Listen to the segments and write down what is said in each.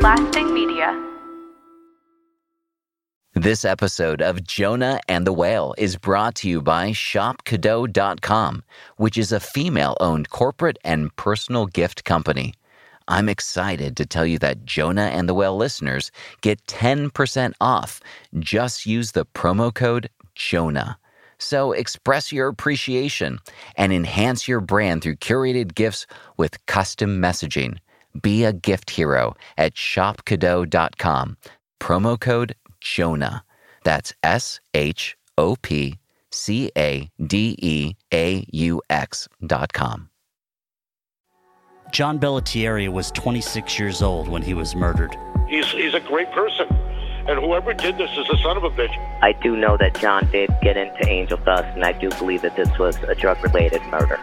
Lasting Media. This episode of Jonah and the Whale is brought to you by ShopCadeau.com, which is a female owned corporate and personal gift company. I'm excited to tell you that Jonah and the Whale listeners get 10% off. Just use the promo code JONAH. So express your appreciation and enhance your brand through curated gifts with custom messaging. Be a gift hero at shopcadeau.com. Promo code Jonah. That's S H O P C A D E A U X dot com. John Bellatieri was 26 years old when he was murdered. He's he's a great person, and whoever did this is a son of a bitch. I do know that John did get into angel dust, and I do believe that this was a drug related murder.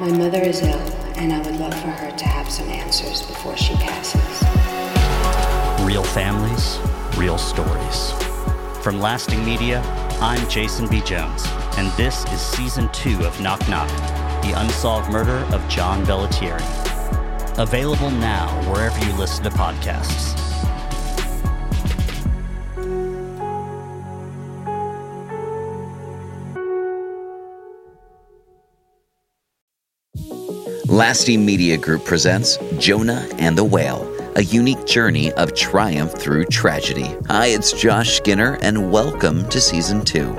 My mother is ill, and I would love for her to have some answers before she passes. Real families, real stories. From Lasting Media, I'm Jason B. Jones, and this is season two of Knock Knock The Unsolved Murder of John Bellatieri. Available now wherever you listen to podcasts. Lasting Media Group presents Jonah and the Whale, a unique journey of triumph through tragedy. Hi, it's Josh Skinner, and welcome to season two.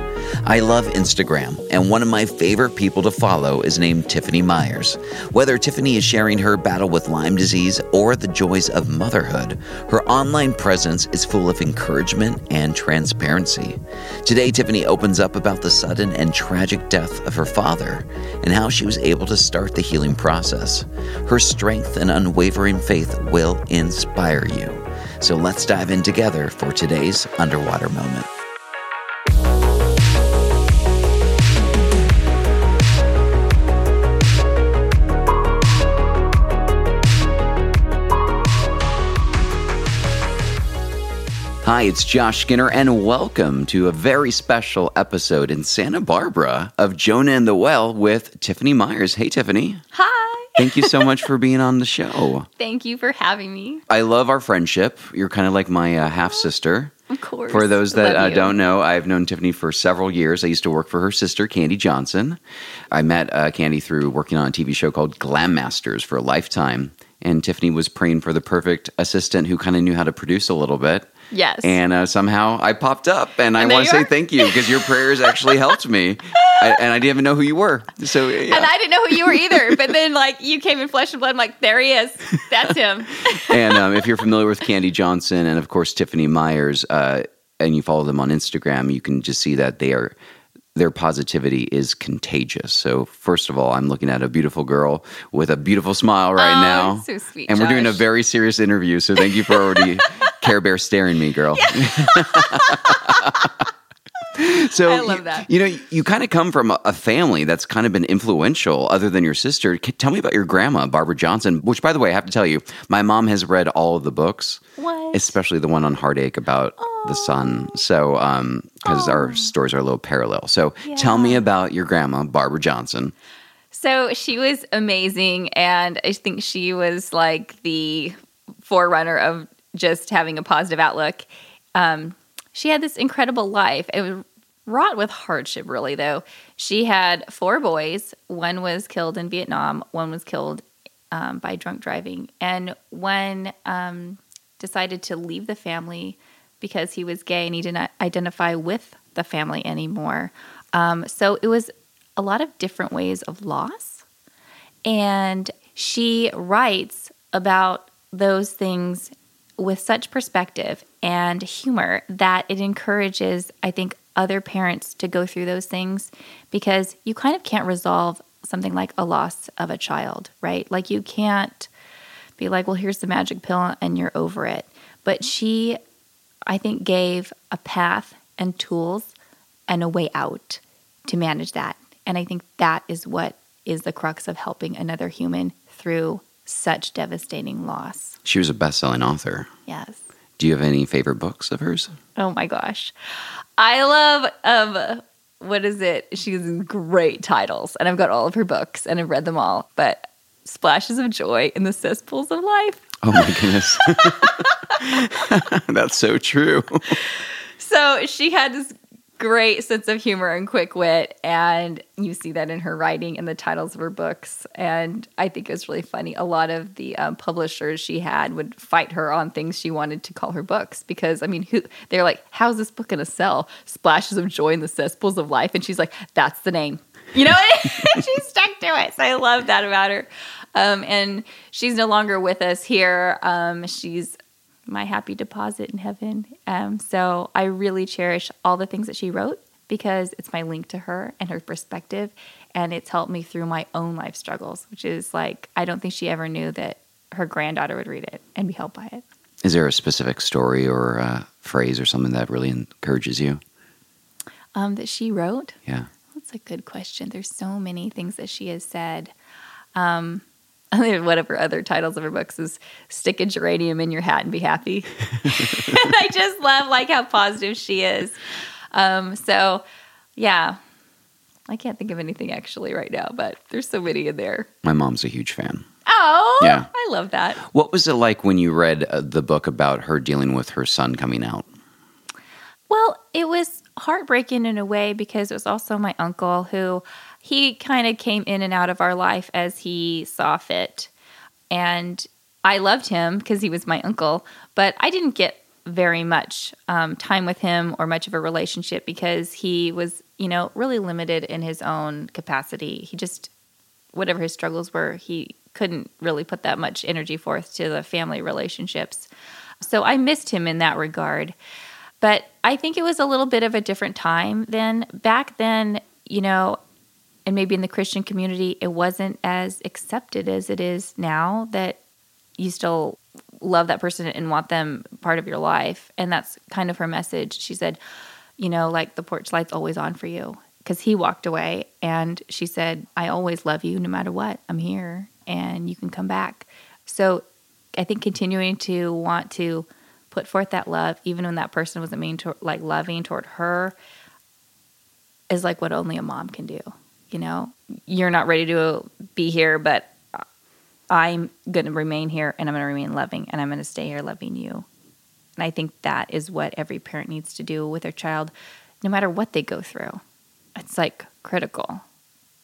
I love Instagram, and one of my favorite people to follow is named Tiffany Myers. Whether Tiffany is sharing her battle with Lyme disease or the joys of motherhood, her online presence is full of encouragement and transparency. Today, Tiffany opens up about the sudden and tragic death of her father and how she was able to start the healing process. Her strength and unwavering faith will inspire you. So let's dive in together for today's underwater moment. Hi, it's Josh Skinner, and welcome to a very special episode in Santa Barbara of Jonah and the Whale with Tiffany Myers. Hey, Tiffany. Hi. Thank you so much for being on the show. Thank you for having me. I love our friendship. You're kind of like my uh, half sister. Of course. For those that uh, don't know, I've known Tiffany for several years. I used to work for her sister, Candy Johnson. I met uh, Candy through working on a TV show called Glam Masters for a lifetime. And Tiffany was praying for the perfect assistant who kind of knew how to produce a little bit. Yes. And uh, somehow I popped up, and, I And there want to say thank you because your prayers actually helped me, I, and I didn't even know who you were. So yeah. And I didn't know who you were either. But then, like, you came in flesh and blood. I'm like, there he is. That's him. and um, if you're familiar with Candy Johnson and of course Tiffany Myers, uh, and you follow them on Instagram, you can just see that they are their positivity is contagious. So first of all, I'm looking at a beautiful girl with a beautiful smile right Oh, now, so sweet, and we're doing a very serious interview. So thank you for already Care Bear staring me, girl. So I love you- that. You, know, you kind of come from a, a family that's kind of been influential, other than your sister. C- tell me about your grandma, Barbara Johnson. Which, by the way, I have to tell you, my mom has read all of the books, What? especially the one on heartache about the son. So, um, because our stories are a little parallel. So, tell me about your grandma, Barbara Johnson. So she was amazing. And I think she was like the forerunner of just having a positive outlook. Um, she had this incredible life. It was wrought with hardship, really, though. She had four boys. One was killed in Vietnam, one was killed um, by drunk driving, and one um, decided to leave the family because he was gay and he did not identify with the family anymore. Um, so it was a lot of different ways of loss. And she writes about those things with such perspective and humor that it encourages, I think, other parents to go through those things because you kind of can't resolve something like a loss of a child, right? Like you can't be like, well, here's the magic pill and you're over it. But she, I think, gave a path and tools and a way out to manage that. And I think that is what is the crux of helping another human through such devastating loss. She was a best selling author. Yes. Do you have any favorite books of hers? Oh my gosh. I love um what is it? She has great titles and I've got all of her books and I've read them all. But Splashes of Joy in the Cesspools of Life. Oh my goodness. That's so true. So she had this great sense of humor and quick wit, and you see that in her writing and the titles of her books. And I think it was really funny. A lot of the um, publishers she had would fight her on things she wanted to call her books because, I mean, who they're like, "How's this book going to sell?" Splashes of joy in the cesspools of life, and she's like, "That's the name." You know, she stuck to it. So I love that about her. Um, and she's no longer with us here. Um, she's my happy deposit in heaven. Um, so I really cherish all the things that she wrote because it's my link to her and her perspective. And it's helped me through my own life struggles, which is like, I don't think she ever knew that her granddaughter would read it and be helped by it. Is there a specific story or uh, phrase or something that really encourages you? Um, that she wrote? Yeah. That's a good question. There's so many things that she has said. Um, one of her other titles of her books is "Stick a Geranium in Your Hat and Be Happy," and I just love like how positive she is. Um, so, yeah, I can't think of anything actually right now, but there's so many in there. My mom's a huge fan. Oh, Yeah. I love that. What was it like when you read uh, the book about her dealing with her son coming out? Well, it was heartbreaking in a way because it was also my uncle who he kind of came in and out of our life as he saw fit. And I loved him because he was my uncle, but I didn't get very much um, time with him or much of a relationship because he was, you know, really limited in his own capacity. He just, whatever his struggles were, he couldn't really put that much energy forth to the family relationships. So I missed him in that regard. But I think it was a little bit of a different time then. Back then, you know, and maybe in the Christian community, it wasn't as accepted as it is now that you still love that person and want them part of your life. And that's kind of her message. She said, you know, like the porch light's always on for you because he walked away and she said, I always love you no matter what. I'm here and you can come back. So I think continuing to want to put forth that love, even when that person wasn't mean to like loving toward her, is like what only a mom can do. You know, you're not ready to be here, but I'm going to remain here and I'm going to remain loving and I'm going to stay here loving you. And I think that is what every parent needs to do with their child, no matter what they go through. It's like critical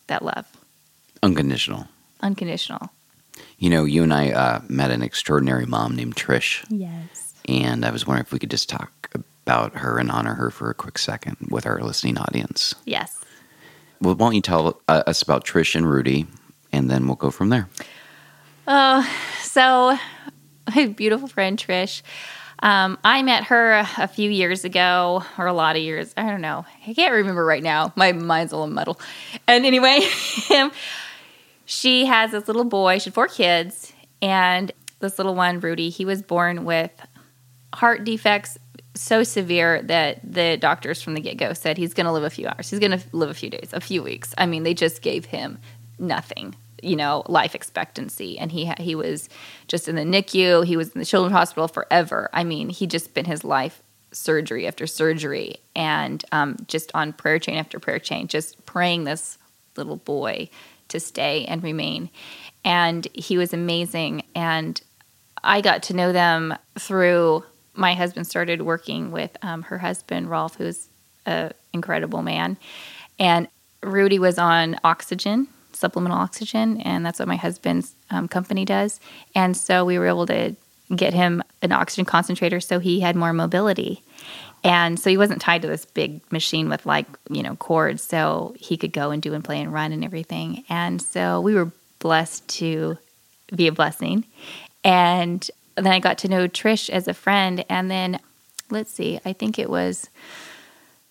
that love, Unconditional. unconditional. You know, you and I uh, met an extraordinary mom named Trish, Yes. and I was wondering if we could just talk about her and honor her for a quick second with our listening audience. Yes. Well, why don't you tell uh, us about Trish and Rudy, and then we'll go from there. Oh, so, my beautiful friend Trish, um, I met her a, few years ago, or a lot of years. I don't know. I can't remember right now. My mind's a little muddled. And anyway, she has this little boy. She had four kids, and this little one, Rudy, he was born with heart defects so severe that the doctors from the get go said he's going to live a few hours. He's going to live a few days, a few weeks. I mean, they just gave him nothing, you know, life expectancy. And he he was just in the NICU. He was in the children's hospital forever. I mean, he just spent his life surgery after surgery and um, just on prayer chain after prayer chain, just praying this little boy to stay and remain. And he was amazing. And I got to know them through my husband started working with um, her husband Rolf, who's an incredible man, and Rudy was on oxygen, supplemental oxygen, and that's what my husband's um, company does. And so we were able to get him an oxygen concentrator so he had more mobility. And so he wasn't tied to this big machine with like, you know, cords. So he could go and do and play and run and everything. And so we were blessed to be a blessing. And then I got to know Trish as a friend. And then, let's see, I think it was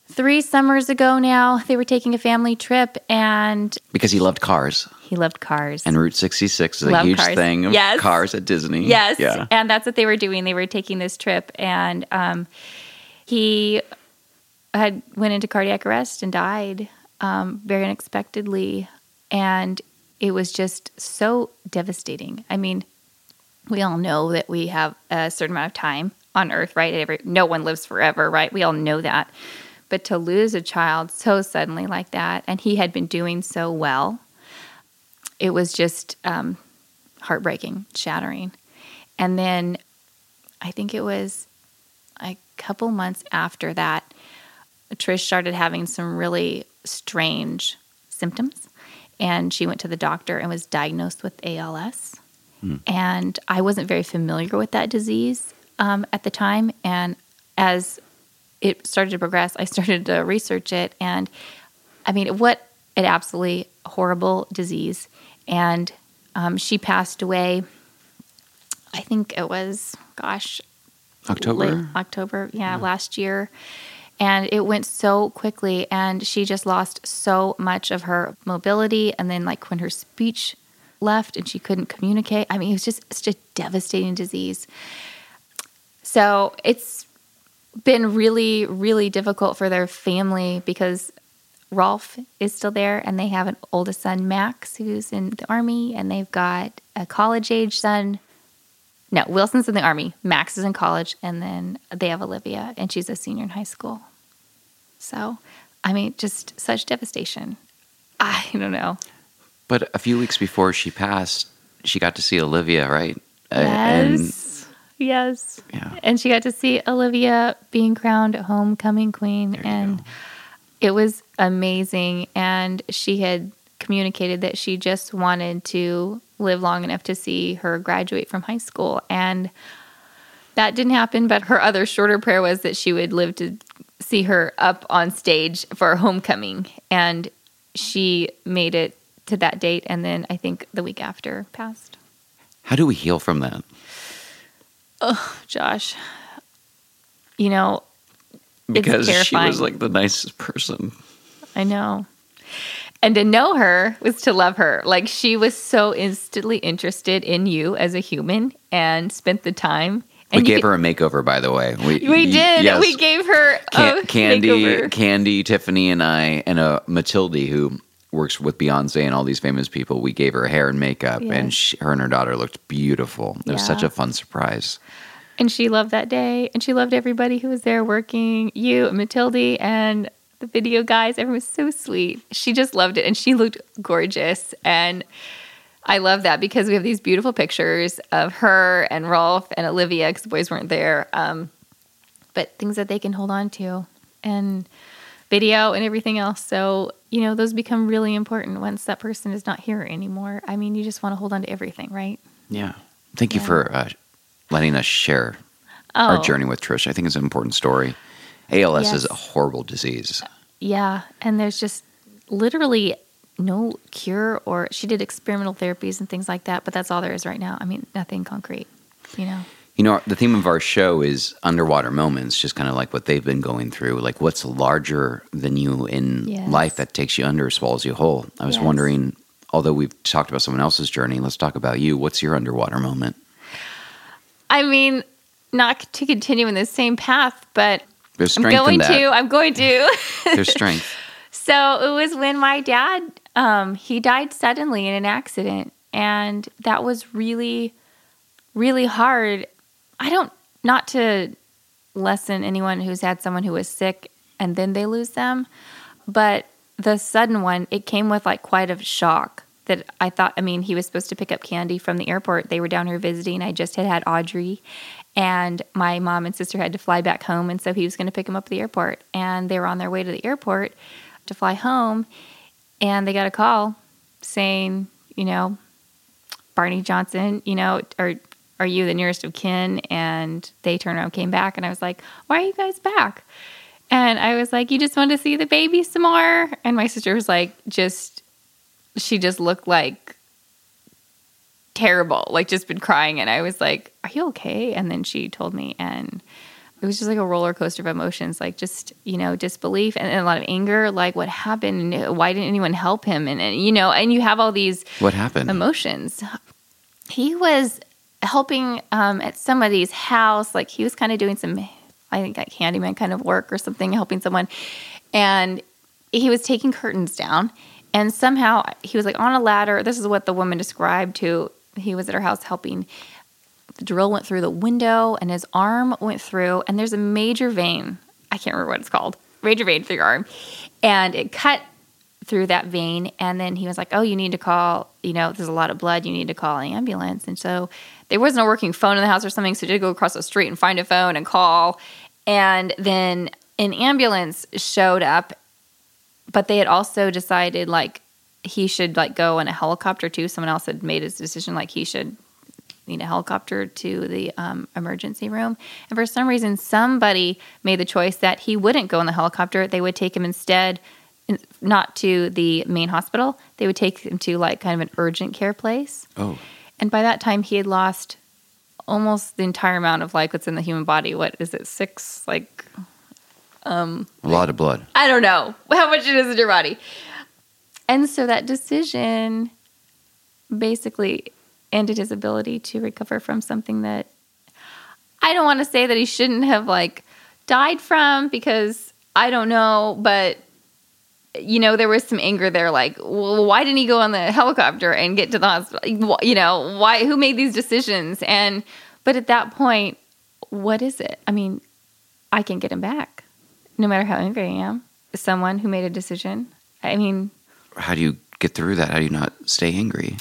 three summers ago now, they were taking a family trip and Because he loved cars, he loved cars. and Route 66 is a huge cars. thing of Yes. cars at Disney. Yes. Yeah. And that's what they were doing. They were taking this trip and um, he had went into cardiac arrest and died um, very unexpectedly. And it was just so devastating. I mean, we all know that we have a certain amount of time on earth, right? Every, no one lives forever, right? We all know that. But to lose a child so suddenly like that, and he had been doing so well, it was just um, heartbreaking, shattering. And then I think it was a couple months after that, Trish started having some really strange symptoms. And she went to the doctor and was diagnosed with ALS. And I wasn't very familiar with that disease um, at the time. And as it started to progress, I started to research it. And I mean, what an absolutely horrible disease. And um, she passed away, I think it was, gosh, October. late October, yeah, last year. And it went so quickly, and she just lost so much of her mobility. And then, like, when her speech left and she couldn't communicate, I mean, it was just such a devastating disease. So it's been really, really difficult for their family because Rolf is still there, and they have an oldest son, Max, who's in the army, and they've got a college age son. No, Wilson's in the army. Max is in college, and then they have Olivia, and she's a senior in high school. So, I mean, just such devastation. I don't know. But a few weeks before she passed, she got to see Olivia, right? Uh, And Yes. yes. Yeah. And she got to see Olivia being crowned homecoming queen. And it was amazing. And she had communicated that she just wanted to live long enough to see her graduate from high school. And that didn't happen. But her other shorter prayer was that she would live to see her up on stage for homecoming. And she made it to that date. And then I think the week after passed. how do we heal from that? Oh, Josh. You know, Because she was like the nicest person. I know. And to know her was to love her. Like she was so instantly interested in you as a human and spent the time. We And you gave could- her a makeover, by the way. We, We did. yes. We gave her Can- a Candy, makeover. Candy, Tiffany, and I, and a Matilde, who works with Beyonce and all these famous people. We gave her hair and makeup, and she, her and her daughter looked beautiful. It was such a fun surprise. And she loved that day. And she loved everybody who was there working. You, Matilde, and the video guys. Everyone was so sweet. She just loved it. And she looked gorgeous. And I love that because we have these beautiful pictures of her and Rolf and Olivia because the boys weren't there. Um, but things that they can hold on to and video and everything else. So, you know, those become really important once that person is not here anymore. I mean, you just want to hold on to everything, right? Yeah. Thank you Yeah. for uh, letting us share Oh, our journey with Trish. I think it's an important story. ALS is a horrible disease. Yeah, and there's just literally no cure or she did experimental therapies and things like that, but that's all there is right now. I mean, nothing concrete, you know. You know, the theme of our show is underwater moments, just kind of like what they've been going through. Like, what's larger than you in Yes. life that takes you under, swallows you whole? I was Yes. wondering, although we've talked about someone else's journey, let's talk about you. What's your underwater moment? I mean, not to continue in the same path, but I'm going to. I'm going to. There's strength. So it was when my dad um, he died suddenly in an accident, and that was really, really hard. I don't not to lessen anyone who's had someone who was sick and then they lose them, but the sudden one it came with like quite a shock. That I thought, I mean, he was supposed to pick up Candy from the airport. They were down here visiting. I just had had Audrey, and my mom and sister had to fly back home, and so he was going to pick him up at the airport. And they were on their way to the airport to fly home, and they got a call saying, you know, Barney Johnson, you know, are are you the nearest of kin? And they turned around, came back, and I was like, why are you guys back? And I was like, you just want to see the baby some more? And my sister was like, just, she just looked like terrible, like just been crying. And I was like, are you okay? And then she told me, and it was just like a roller coaster of emotions, like just, you know, disbelief and, and a lot of anger. Like, what happened? Why didn't anyone help him? And, and, you know, and you have all these What happened? emotions. He was helping um, at somebody's house. Like he was kind of doing some, I think, like handyman kind of work or something, helping someone. And he was taking curtains down. And somehow he was like on a ladder. This is what the woman described to. He was at her house helping. The drill went through the window and his arm went through. And there's a major vein. I can't remember what it's called. Major vein through your arm. And it cut through that vein. And then he was like, Oh, you need to call, you know, there's a lot of blood. You need to call an ambulance. And so there wasn't a working phone in the house or something. So he did go across the street and find a phone and call. And then an ambulance showed up, but they had also decided like he should like go in a helicopter too. Someone else had made his decision like he should need a helicopter to the um, emergency room. And for some reason, somebody made the choice that he wouldn't go in the helicopter. They would take him instead, in- not to the main hospital. They would take him to like kind of an urgent care place. Oh, And by that time, he had lost almost the entire amount of like what's in the human body. What is it? Six like um, a lot of blood. I don't know how much it is in your body. And so that decision basically ended his ability to recover from something that I don't want to say that he shouldn't have like died from because I don't know, but you know, there was some anger there like, well, why didn't he go on the helicopter and get to the hospital? You know, why who made these decisions? And but at that point, what is it? I mean, I can get him back no matter how angry I am. Someone who made a decision. I mean, How do you get through that? How do you not stay angry?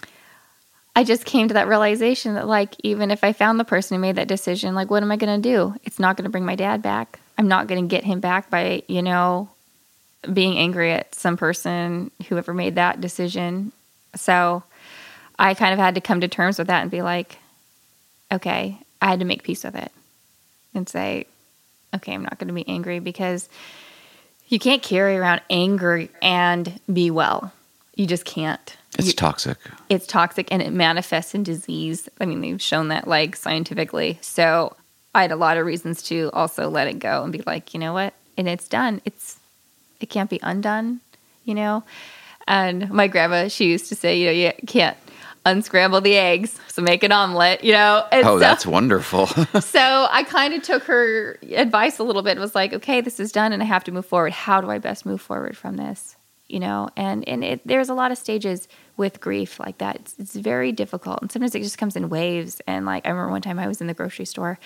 I just came to that realization that, like, even if I found the person who made that decision, like, what am I going to do? It's not going to bring my dad back. I'm not going to get him back by, you know, being angry at some person, whoever made that decision. So I kind of had to come to terms with that and be like, okay, I had to make peace with it and say, okay, I'm not going to be angry because you can't carry around anger and be well. You just can't. It's You- toxic. it's toxic and it manifests in disease. I mean, they've shown that like scientifically. So I had a lot of reasons to also let it go and be like, you know what? And it's done. It's it can't be undone, you know? And my grandma, she used to say, you know, you can't unscramble the eggs, so make an omelet, you know? And Oh, so- that's wonderful. so I kind of took her advice a little bit. Was like, okay, this is done, and I have to move forward. How do I best move forward from this? You know, and and it, there's a lot of stages with grief like that. It's, it's very difficult, and sometimes it just comes in waves. And like I remember one time I was in the grocery store,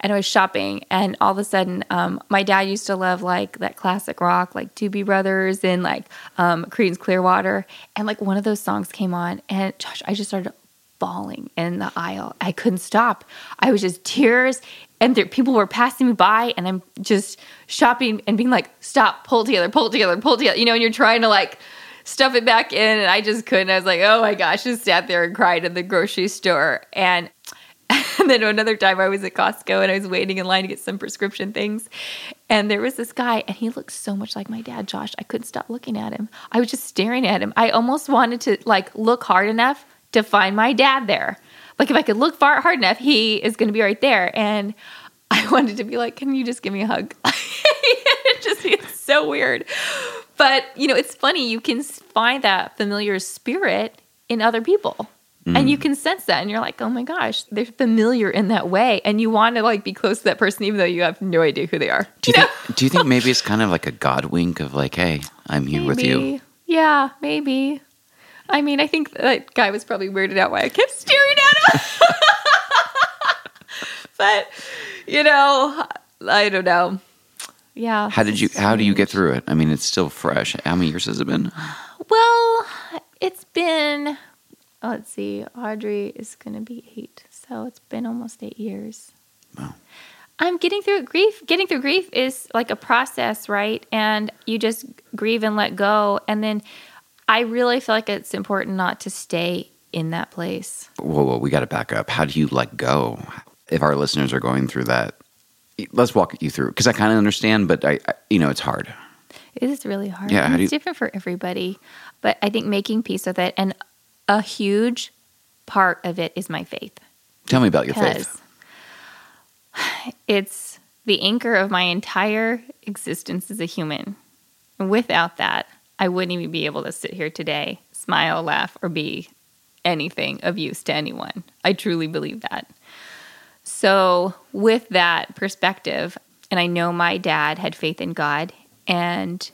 and I was shopping, and all of a sudden, um, my dad used to love like that classic rock, like Doobie Brothers and like um, Creedence Clearwater, and like one of those songs came on, and Josh, I just started bawling in the aisle. I couldn't stop. I was just tears, and there, people were passing me by, and I'm just shopping and being like, "Stop! Pull together! Pull together! Pull together!" You know, and you're trying to like stuff it back in, and I just couldn't. I was like, "Oh my gosh!" Just sat there and cried in the grocery store, and. And then another time I was at Costco and I was waiting in line to get some prescription things. And there was this guy and he looked so much like my dad, Josh. I couldn't stop looking at him. I was just staring at him. I almost wanted to like look hard enough to find my dad there. Like if I could look far hard enough, he is going to be right there. And I wanted to be like, "Can you just give me a hug?" just it's so weird. But, you know, it's funny you can find that familiar spirit in other people. And mm. you can sense that and you're like, "Oh my gosh, they're familiar in that way." And you want to like be close to that person even though you have no idea who they are. Do you think? Do you think maybe it's kind of like a God wink of like, hey, I'm here with you? Yeah, maybe. I mean, I think that guy was probably weirded out why I kept staring at him. but, you know, I don't know. Yeah. How did you? How do you get through it? I mean, it's still fresh. How many years has it been? Well, it's been, oh, let's see, Audrey is going to be eight. So it's been almost eight years. Wow. I'm getting through it. Grief, getting through grief is like a process, right? And you just grieve and let go. And then I really feel like it's important not to stay in that place. Whoa, whoa, we got to back up. How do you let go? If our listeners are going through that, let's walk you through because I kind of understand, but I, I, you know, it's hard. It is really hard. Yeah, and how do it's you- different for everybody. But I think making peace with it and a huge part of it is my faith. Tell me about your faith. it's the anchor of my entire existence as a human. Without that, I wouldn't even be able to sit here today, smile, laugh, or be anything of use to anyone. I truly believe that. So, with that perspective, and I know my dad had faith in God, and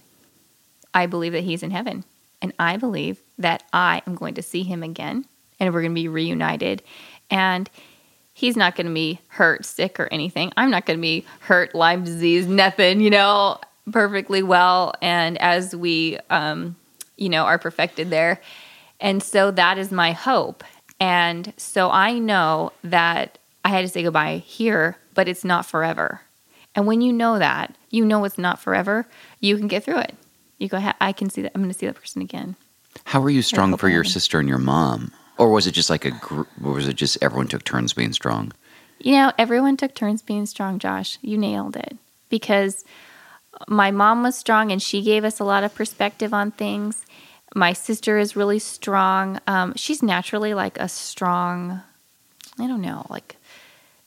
I believe that he's in heaven. And I believe that I am going to see him again, and we're going to be reunited. And he's not going to be hurt, sick, or anything. I'm not going to be hurt, Lyme disease, nothing, you know, perfectly well. And as we um, you know, are perfected there. And so that is my hope. And so I know that I had to say goodbye here, but it's not forever. And when you know that, you know it's not forever, you can get through it. You go, "Ha- I can see that. I'm going to see that person again. How were you strong for your sister and your mom? Or was it just like a group, or was it just everyone took turns being strong? You know, everyone took turns being strong, Josh. You nailed it. Because my mom was strong and she gave us a lot of perspective on things. My sister is really strong. Um, she's naturally like a strong, I don't know, like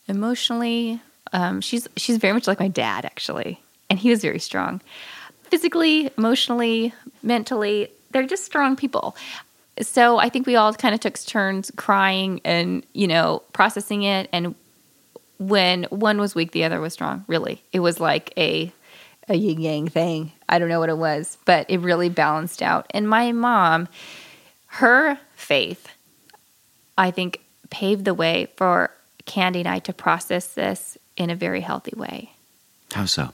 emotionally. Um, she's she's very much like my dad actually, and he was very strong, physically, emotionally, mentally. They're just strong people. So I think we all kind of took turns crying and you know processing it. And when one was weak, the other was strong. Really, it was like a a yin yang thing. I don't know what it was, but it really balanced out. And my mom, her faith, I think, paved the way for Candy and I to process this in a very healthy way. How so?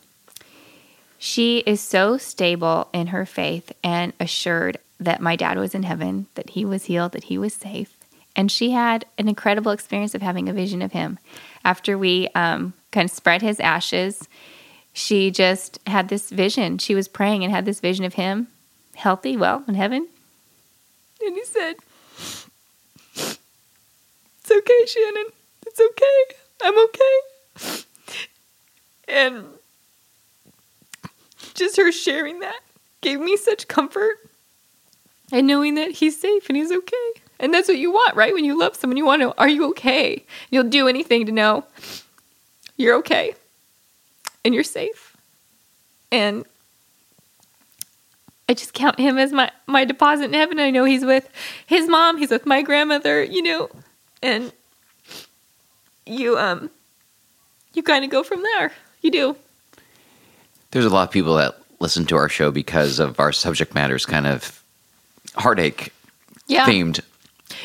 She is so stable in her faith and assured that my dad was in heaven, that he was healed, that he was safe. And she had an incredible experience of having a vision of him. After we um, kind of spread his ashes, she just had this vision. She was praying and had this vision of him healthy, well, in heaven. And he said, It's okay, Shannon. It's okay. I'm okay. And just her sharing that gave me such comfort and knowing that he's safe and he's okay. And that's what you want, right? When you love someone, you want to know, are you okay? You'll do anything to know you're okay and you're safe. And I just count him as my, my deposit in heaven. I know he's with his mom, he's with my grandmother, you know, and you um you kind of go from there. You do. There's a lot of people that listen to our show because of our subject matters kind of heartache Yeah. themed.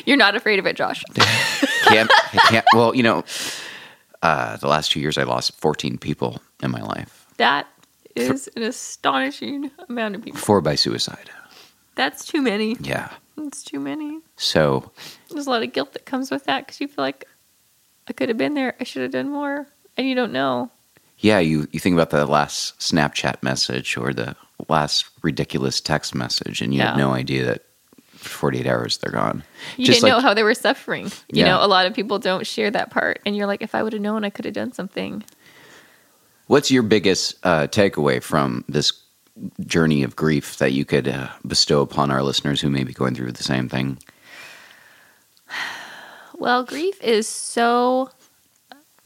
You're not afraid of it, Josh. Can't, I can't, well, you know, uh, the last two years I lost 14 people in my life, That is an astonishing amount of people. four by suicide. That's too many. Yeah. It's too many. So There's a lot of guilt that comes with that because you feel like I could have been there. I should have done more, and you don't know. yeah, you, you think about the last Snapchat message or the last ridiculous text message, and you have no idea that 48 hours they're gone. You Just didn't know how they were suffering. You Yeah. know, a lot of people don't share that part, and you're like, if I would have known, I could have done something. What's your biggest uh, takeaway from this journey of grief that you could uh, bestow upon our listeners who may be going through the same thing? Well, grief is so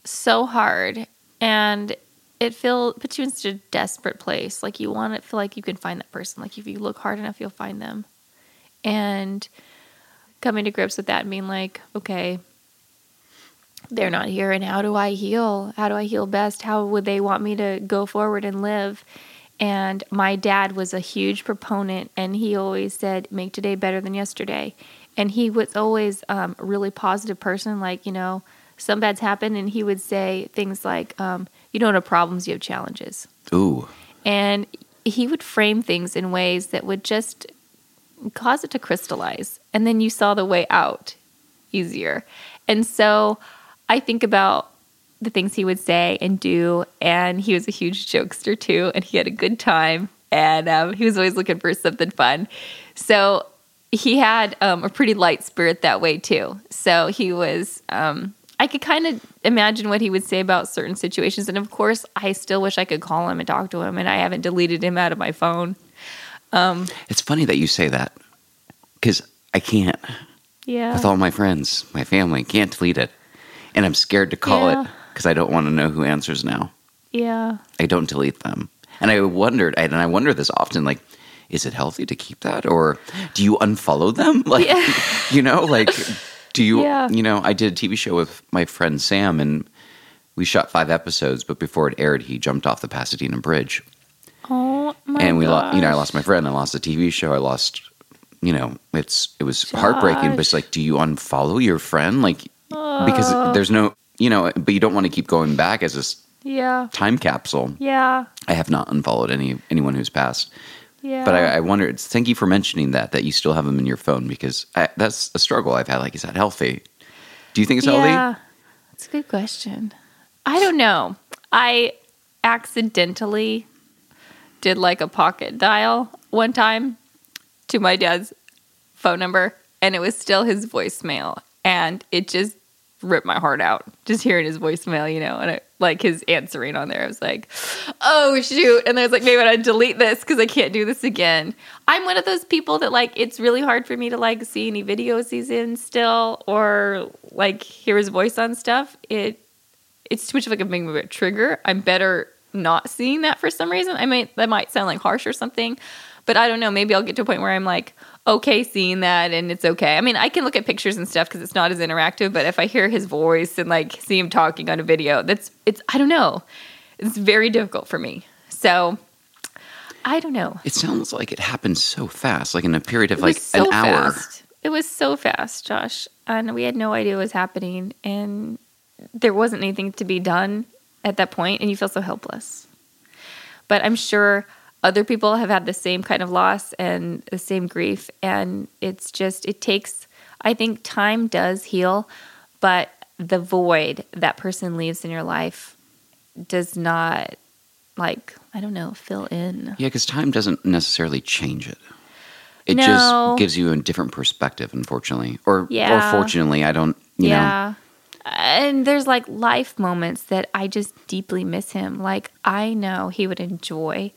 so hard and it feel puts you in such a desperate place. Like you want to feel like you can find that person. Like if you look hard enough, you'll find them. And coming to grips with that and being like, okay, they're not here and how do I heal? How do I heal best? How would they want me to go forward and live? And my dad was a huge proponent and he always said, make today better than yesterday. And he was always um, a really positive person. Like, you know, some bad's happen and he would say things like, um, you don't have problems, you have challenges. Ooh, and he would frame things in ways that would just cause it to crystallize. And then you saw the way out easier. And so i think about the things he would say and do and he was a huge jokester too and he had a good time and um, he was always looking for something fun. So he had um, a pretty light spirit that way too so he was um, i could kind of imagine what he would say about certain situations and of course i still wish i could call him and talk to him and i haven't deleted him out of my phone it's funny that you say that because I can't, yeah with all my friends, my family, can't delete it. And I'm scared to call Yeah. it because I don't want to know who answers now. yeah I don't delete them. And I wondered, and I wonder this often, like, is it healthy to keep that? Or do you unfollow them? Like, Yeah. you know, like, do you, Yeah. you know, I did a TV show with my friend Sam and we shot five episodes, but before it aired, he jumped off the Pasadena Bridge. oh my and we lost, you know, I lost my friend, I lost the TV show, I lost, you know, it's, it was heartbreaking, but it's like, do you unfollow your friend? Like, because there's no, you know, but you don't want to keep going back as this yeah time capsule. yeah I have not unfollowed any anyone who's passed. Yeah. But I, I wonder. Thank you for mentioning that. That you still have them in your phone because I, that's a struggle I've had. Like, is that healthy? Do you think it's yeah, healthy? it's a good question. I don't know. I accidentally did like a pocket dial one time to my dad's phone number, and it was still his voicemail, and it just ripped my heart out just hearing his voicemail, you know, and it, like his answering on there. I was like, oh shoot, and I was like, maybe I delete this because I can't do this again. I'm one of those people that like it's really hard for me to like see any videos he's in still or like hear his voice on stuff. It it's too much of like a big trigger. I'm better not seeing that for some reason. I might that might sound like harsh or something, but I don't know. Maybe I'll get to a point where I'm like okay seeing that and it's okay. I mean, I can look at pictures and stuff because it's not as interactive, but if I hear his voice and like see him talking on a video, that's it's I don't know. It's very difficult for me. So I don't know. It sounds like it happened so fast, like in a period of like so an hour. fast. It was so fast, Josh, and we had no idea what was happening, and there wasn't anything to be done at that point, and you feel so helpless. But I'm sure other people have had the same kind of loss and the same grief, and it's just it takes. I think time does heal, but the void that person leaves in your life does not like I don't know fill in. Yeah, because time doesn't necessarily change it. It No. just gives you a different perspective, unfortunately, or Yeah. or fortunately. I don't. You know, yeah. And there's like life moments that I just deeply miss him. Like I know he would enjoy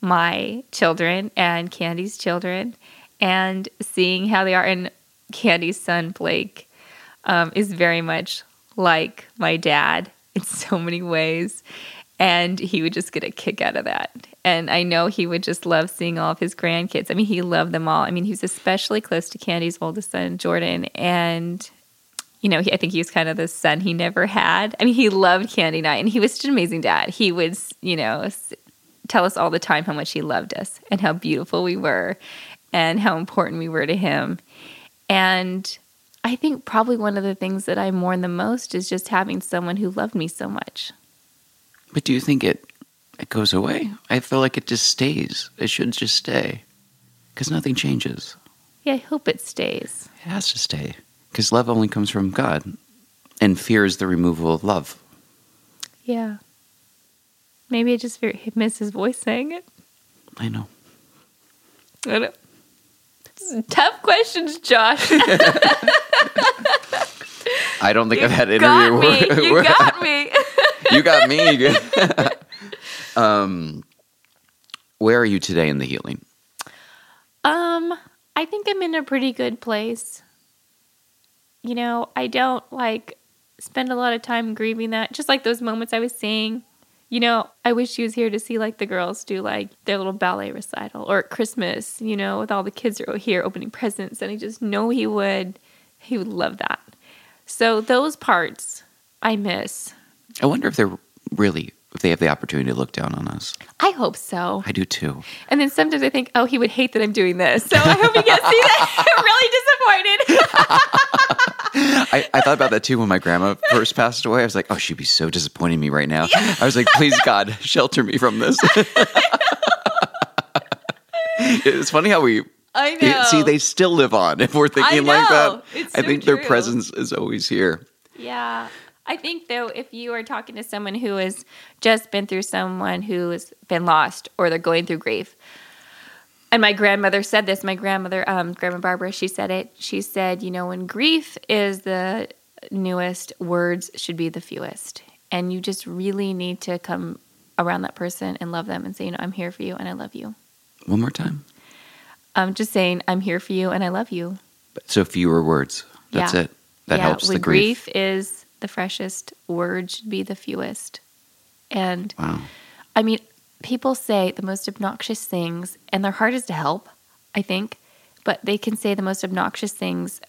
my children and Candy's children and seeing how they are. And Candy's son, Blake, um, is very much like my dad in so many ways. And he would just get a kick out of that. And I know he would just love seeing all of his grandkids. I mean, he loved them all. I mean, he was especially close to Candy's oldest son, Jordan. And you know, he, I think he was kind of the son he never had. I mean, he loved Candy Night, and he was such an amazing dad. He would, you know, tell us all the time how much he loved us and how beautiful we were, and how important we were to him. And I think probably one of the things that I mourn the most is just having someone who loved me so much. but do you think it it goes away? I feel like it just stays. It should just stay, because nothing changes. Yeah, I hope it stays. It has to stay, because love only comes from God, and fear is the removal of love. Yeah. Maybe I just very, miss his voice saying it. I know. I don't. Tough questions, Josh. I don't think I've had an got interview. me. where- You where- got me. you got me. um, where are you today in the healing? Um, I think I'm in a pretty good place. You know, I don't like spend a lot of time grieving that. Just like those moments I was saying. You know, I wish he was here to see like the girls do like their little ballet recital or at Christmas, you know, with all the kids are here opening presents and I just know he would he would love that. So those parts I miss. I wonder if they're really if they have the opportunity to look down on us. I hope so. I do too. And then sometimes I think, oh, he would hate that I'm doing this. So I hope he gets see that. I'm really disappointed. I, I thought about that too when my grandma first passed away. I was like, oh, she'd be so disappointed in me right now. I was like, please, God, shelter me from this. it's funny how we I know. see they still live on if we're thinking like that. It's I so think their presence is always here. Yeah. I think though, if you are talking to someone who has just been through someone who has been lost or they're going through grief, and my grandmother said this, my grandmother, um, Grandma Barbara, she said it. She said, you know, when grief is the newest, words should be the fewest. And you just really need to come around that person and love them and say, you know, I'm here for you and I love you. One more time. I'm just saying, I'm here for you and I love you. So fewer words. That's Yeah. it. That yeah, helps when the grief. is the freshest, words should be the fewest. And Wow. I mean, people say the most obnoxious things, and they're hardest to help, I think, but they can say the most obnoxious things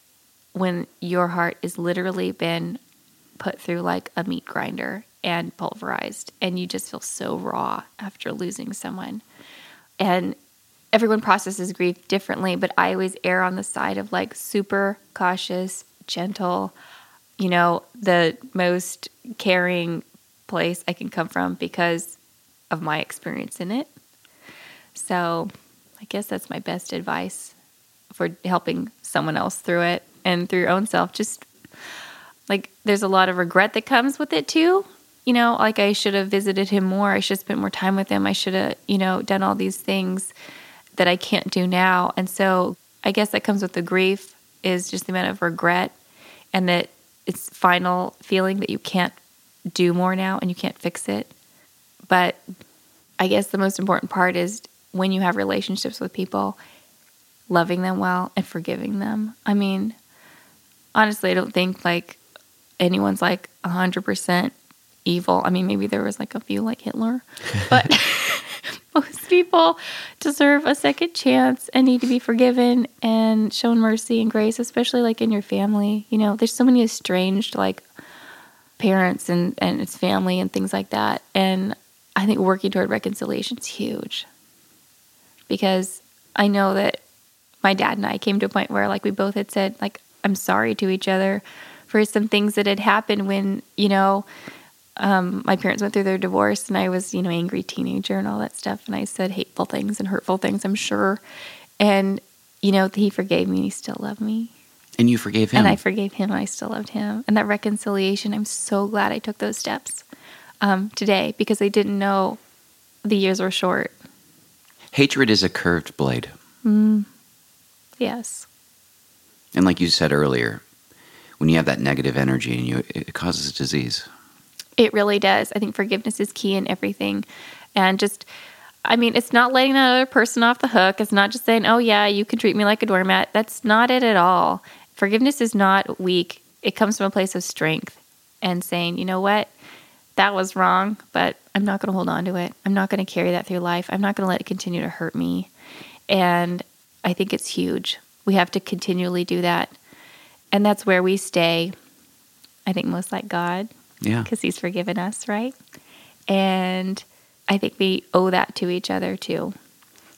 when your heart is literally been put through like a meat grinder and pulverized, and you just feel so raw after losing someone. And everyone processes grief differently, but I always err on the side of like super cautious, gentle, you know, the most caring place I can come from because of my experience in it. So I guess that's my best advice for helping someone else through it and through your own self. Just like there's a lot of regret that comes with it too. You know, like I should have visited him more. I should have spent more time with him. I should have, you know, done all these things that I can't do now. And so I guess that comes with the grief is just the amount of regret and that it's final feeling that you can't do more now and you can't fix it. But I guess the most important part is when you have relationships with people, loving them well and forgiving them. I mean, honestly, I don't think like anyone's like 100% evil. I mean, maybe there was like a few like Hitler, but most people deserve a second chance and need to be forgiven and shown mercy and grace, especially like in your family. You know, there's so many estranged like parents and and its family and things like that. And I think working toward reconciliation is huge because I know that my dad and I came to a point where like we both had said like I'm sorry to each other for some things that had happened when you know um, my parents went through their divorce and I was you know angry teenager and all that stuff. And I said hateful things and hurtful things I'm sure. And you know he forgave me and he still loved me. And you forgave him. and I forgave him and I still loved him. And that reconciliation I'm so glad I took those steps um, today because I didn't know the years were short. Hatred is a curved blade. yes. And like you said earlier, when you have that negative energy in you, it causes disease. It really does. I think forgiveness is key in everything. And just, I mean, it's not letting that other person off the hook. It's not just saying, oh, yeah, you can treat me like a doormat. That's not it at all. Forgiveness is not weak, it comes from a place of strength and saying, you know what? That was wrong, but I'm not going to hold on to it. I'm not going to carry that through life. I'm not going to let it continue to hurt me. And I think it's huge. We have to continually do that. And that's where we stay, I think, most like God Yeah. because he's forgiven us, right? And I think we owe that to each other too.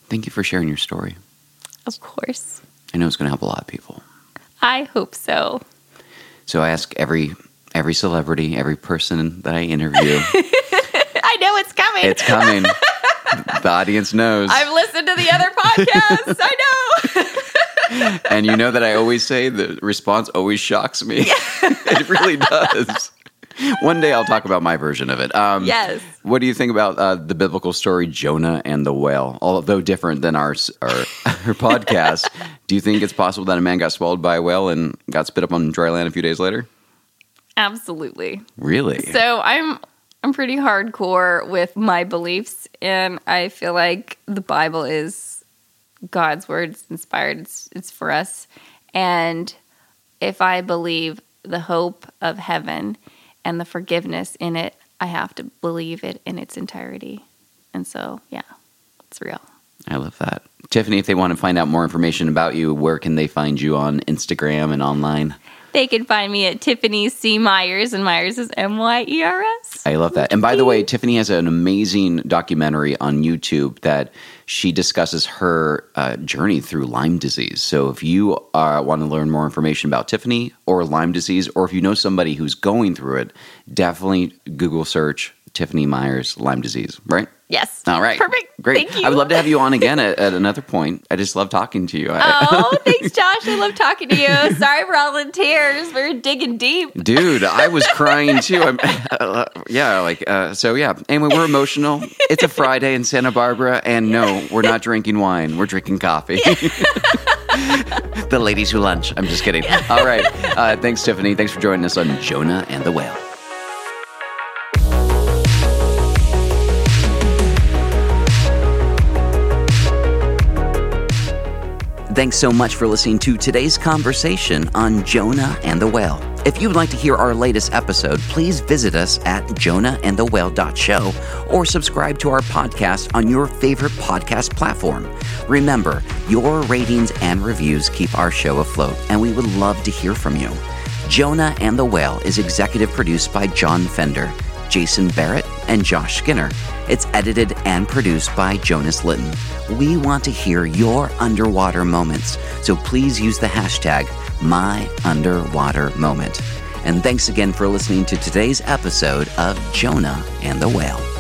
Thank you for sharing your story. Of course. I know it's going to help a lot of people. I hope so. So I ask every every celebrity, every person that I interview, I know it's coming. it's coming. the audience knows. I've listened to the other podcasts. I know. and you know that I always say the response always shocks me. it really does. One day I'll talk about my version of it. Um, Yes. What do you think about uh, the biblical story Jonah and the whale? Although different than our our, our podcast, do you think it's possible that a man got swallowed by a whale and got spit up on dry land a few days later? Absolutely. Really? So I'm I'm pretty hardcore with my beliefs, and I feel like the Bible is God's word. It's inspired. It's it's for us, and if I believe the hope of heaven and the forgiveness in it, I have to believe it in its entirety. And so, yeah, it's real. I love that. Tiffany, if they want to find out more information about you, where can they find you on Instagram and online? They can find me at Tiffany C. Myers, and Myers is M Y E R S. I love that. And by the way, Tiffany has an amazing documentary on YouTube that she discusses her uh, journey through Lyme disease. So if you uh, want to learn more information about Tiffany or Lyme disease, or if you know somebody who's going through it, definitely Google search Tiffany Myers Lyme disease, right? Yes. All right. Perfect. Great. Thank you. I would love to have you on again at, at another point. I just love talking to you. Oh, thanks, Josh. I love talking to you. Sorry for all the tears. We're digging deep. Dude, I was crying too. I'm, uh, yeah, like uh, so. Yeah. Anyway, we're emotional. It's a Friday in Santa Barbara, and no, we're not drinking wine. We're drinking coffee. the ladies who lunch. I'm just kidding. All right. Uh, thanks, Tiffany. Thanks for joining us on Jonah and the Whale. Thanks so much for listening to today's conversation on Jonah and the Whale. If you would like to hear our latest episode, please visit us at jonahandthewhale.show or subscribe to our podcast on your favorite podcast platform. Remember, your ratings and reviews keep our show afloat, and we would love to hear from you. Jonah and the Whale is executive produced by John Fender, Jason Barrett, and Josh Skinner. It's edited and produced by Jonas Litton. We want to hear your underwater moments, so please use the hashtag MyUnderwaterMoment. And thanks again for listening to today's episode of Jonah and the Whale.